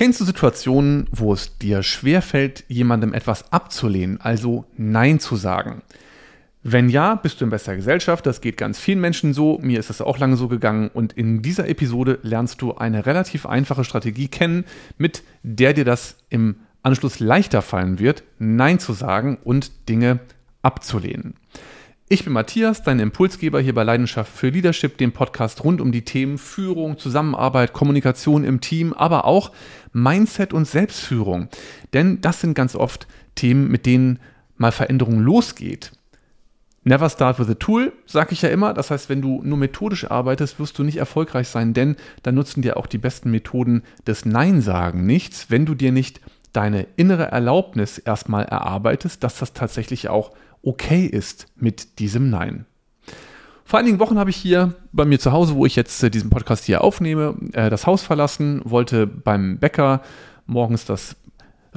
Kennst du Situationen, wo es dir schwerfällt, jemandem etwas abzulehnen, also Nein zu sagen? Wenn ja, bist du in bester Gesellschaft. Das geht ganz vielen Menschen so. Mir ist es auch lange so gegangen. Und in dieser Episode lernst du eine relativ einfache Strategie kennen, mit der dir das im Anschluss leichter fallen wird, Nein zu sagen und Dinge abzulehnen. Ich bin Matthias, dein Impulsgeber hier bei Leidenschaft für Leadership, dem Podcast rund um die Themen Führung, Zusammenarbeit, Kommunikation im Team, aber auch Mindset und Selbstführung. Denn das sind ganz oft Themen, mit denen mal Veränderung losgeht. Never start with a tool, sage ich ja immer. Das heißt, wenn du nur methodisch arbeitest, wirst du nicht erfolgreich sein, denn dann nutzen dir auch die besten Methoden des Nein-Sagen nichts, wenn du dir nicht deine innere Erlaubnis erstmal erarbeitest, dass das tatsächlich auch okay ist mit diesem Nein. Vor einigen Wochen habe ich hier bei mir zu Hause, wo ich jetzt äh, diesen Podcast hier aufnehme, äh, das Haus verlassen, wollte beim Bäcker morgens das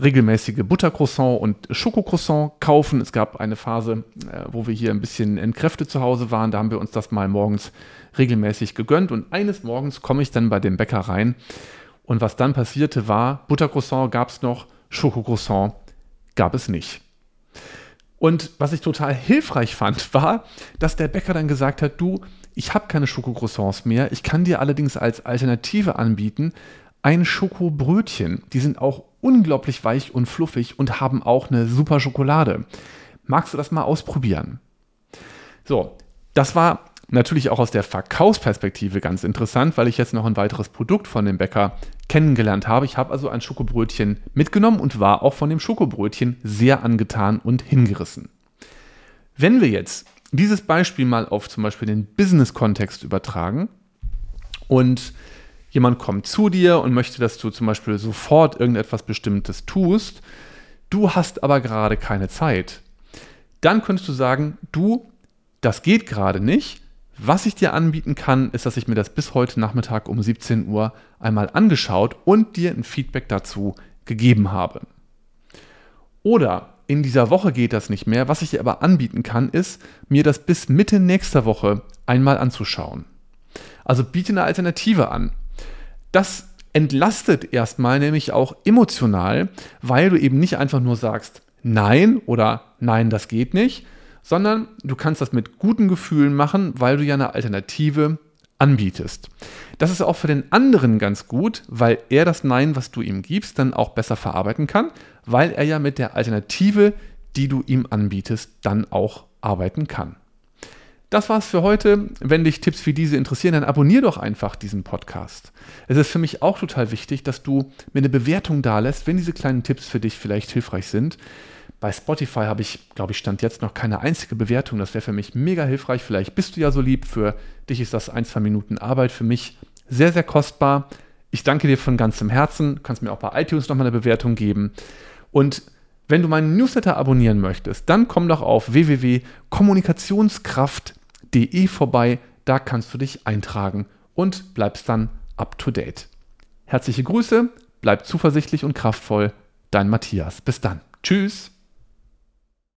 regelmäßige Buttercroissant und Schokocroissant kaufen. Es gab eine Phase, äh, wo wir hier ein bisschen entkräftet zu Hause waren. Da haben wir uns das mal morgens regelmäßig gegönnt. Und eines Morgens komme ich dann bei dem Bäcker rein. Und was dann passierte war, Buttercroissant gab es noch, Schokocroissant gab es nicht. Und was ich total hilfreich fand, war, dass der Bäcker dann gesagt hat, du, ich habe keine Schokocroissants mehr, ich kann dir allerdings als Alternative anbieten ein Schokobrötchen. Die sind auch unglaublich weich und fluffig und haben auch eine super Schokolade. Magst du das mal ausprobieren? So, das war natürlich auch aus der Verkaufsperspektive ganz interessant, weil ich jetzt noch ein weiteres Produkt von dem Bäcker kennengelernt habe. Ich habe also ein Schokobrötchen mitgenommen und war auch von dem Schokobrötchen sehr angetan und hingerissen. Wenn wir jetzt dieses Beispiel mal auf zum Beispiel den Business-Kontext übertragen und jemand kommt zu dir und möchte, dass du zum Beispiel sofort irgendetwas Bestimmtes tust, du hast aber gerade keine Zeit, dann könntest du sagen, du, das geht gerade nicht, was ich dir anbieten kann, ist, dass ich mir das bis heute Nachmittag um 17 Uhr einmal angeschaut und dir ein Feedback dazu gegeben habe. Oder in dieser Woche geht das nicht mehr. Was ich dir aber anbieten kann, ist, mir das bis Mitte nächster Woche einmal anzuschauen. Also biete eine Alternative an. Das entlastet erstmal nämlich auch emotional, weil du eben nicht einfach nur sagst, nein oder nein, das geht nicht, sondern du kannst das mit guten Gefühlen machen, weil du ja eine Alternative anbietest. Das ist auch für den anderen ganz gut, weil er das Nein, was du ihm gibst, dann auch besser verarbeiten kann, weil er ja mit der Alternative, die du ihm anbietest, dann auch arbeiten kann. Das war's für heute. Wenn dich Tipps wie diese interessieren, dann abonnier doch einfach diesen Podcast. Es ist für mich auch total wichtig, dass du mir eine Bewertung dalässt, wenn diese kleinen Tipps für dich vielleicht hilfreich sind. Bei Spotify habe ich, glaube ich, stand jetzt noch keine einzige Bewertung. Das wäre für mich mega hilfreich. Vielleicht bist du ja so lieb. Für dich ist das ein, zwei Minuten Arbeit. Für mich sehr, sehr kostbar. Ich danke dir von ganzem Herzen. Du kannst mir auch bei iTunes nochmal eine Bewertung geben. Und wenn du meinen Newsletter abonnieren möchtest, dann komm doch auf www.kommunikationskraft.de vorbei. Da kannst du dich eintragen und bleibst dann up to date. Herzliche Grüße, bleib zuversichtlich und kraftvoll. Dein Matthias. Bis dann. Tschüss.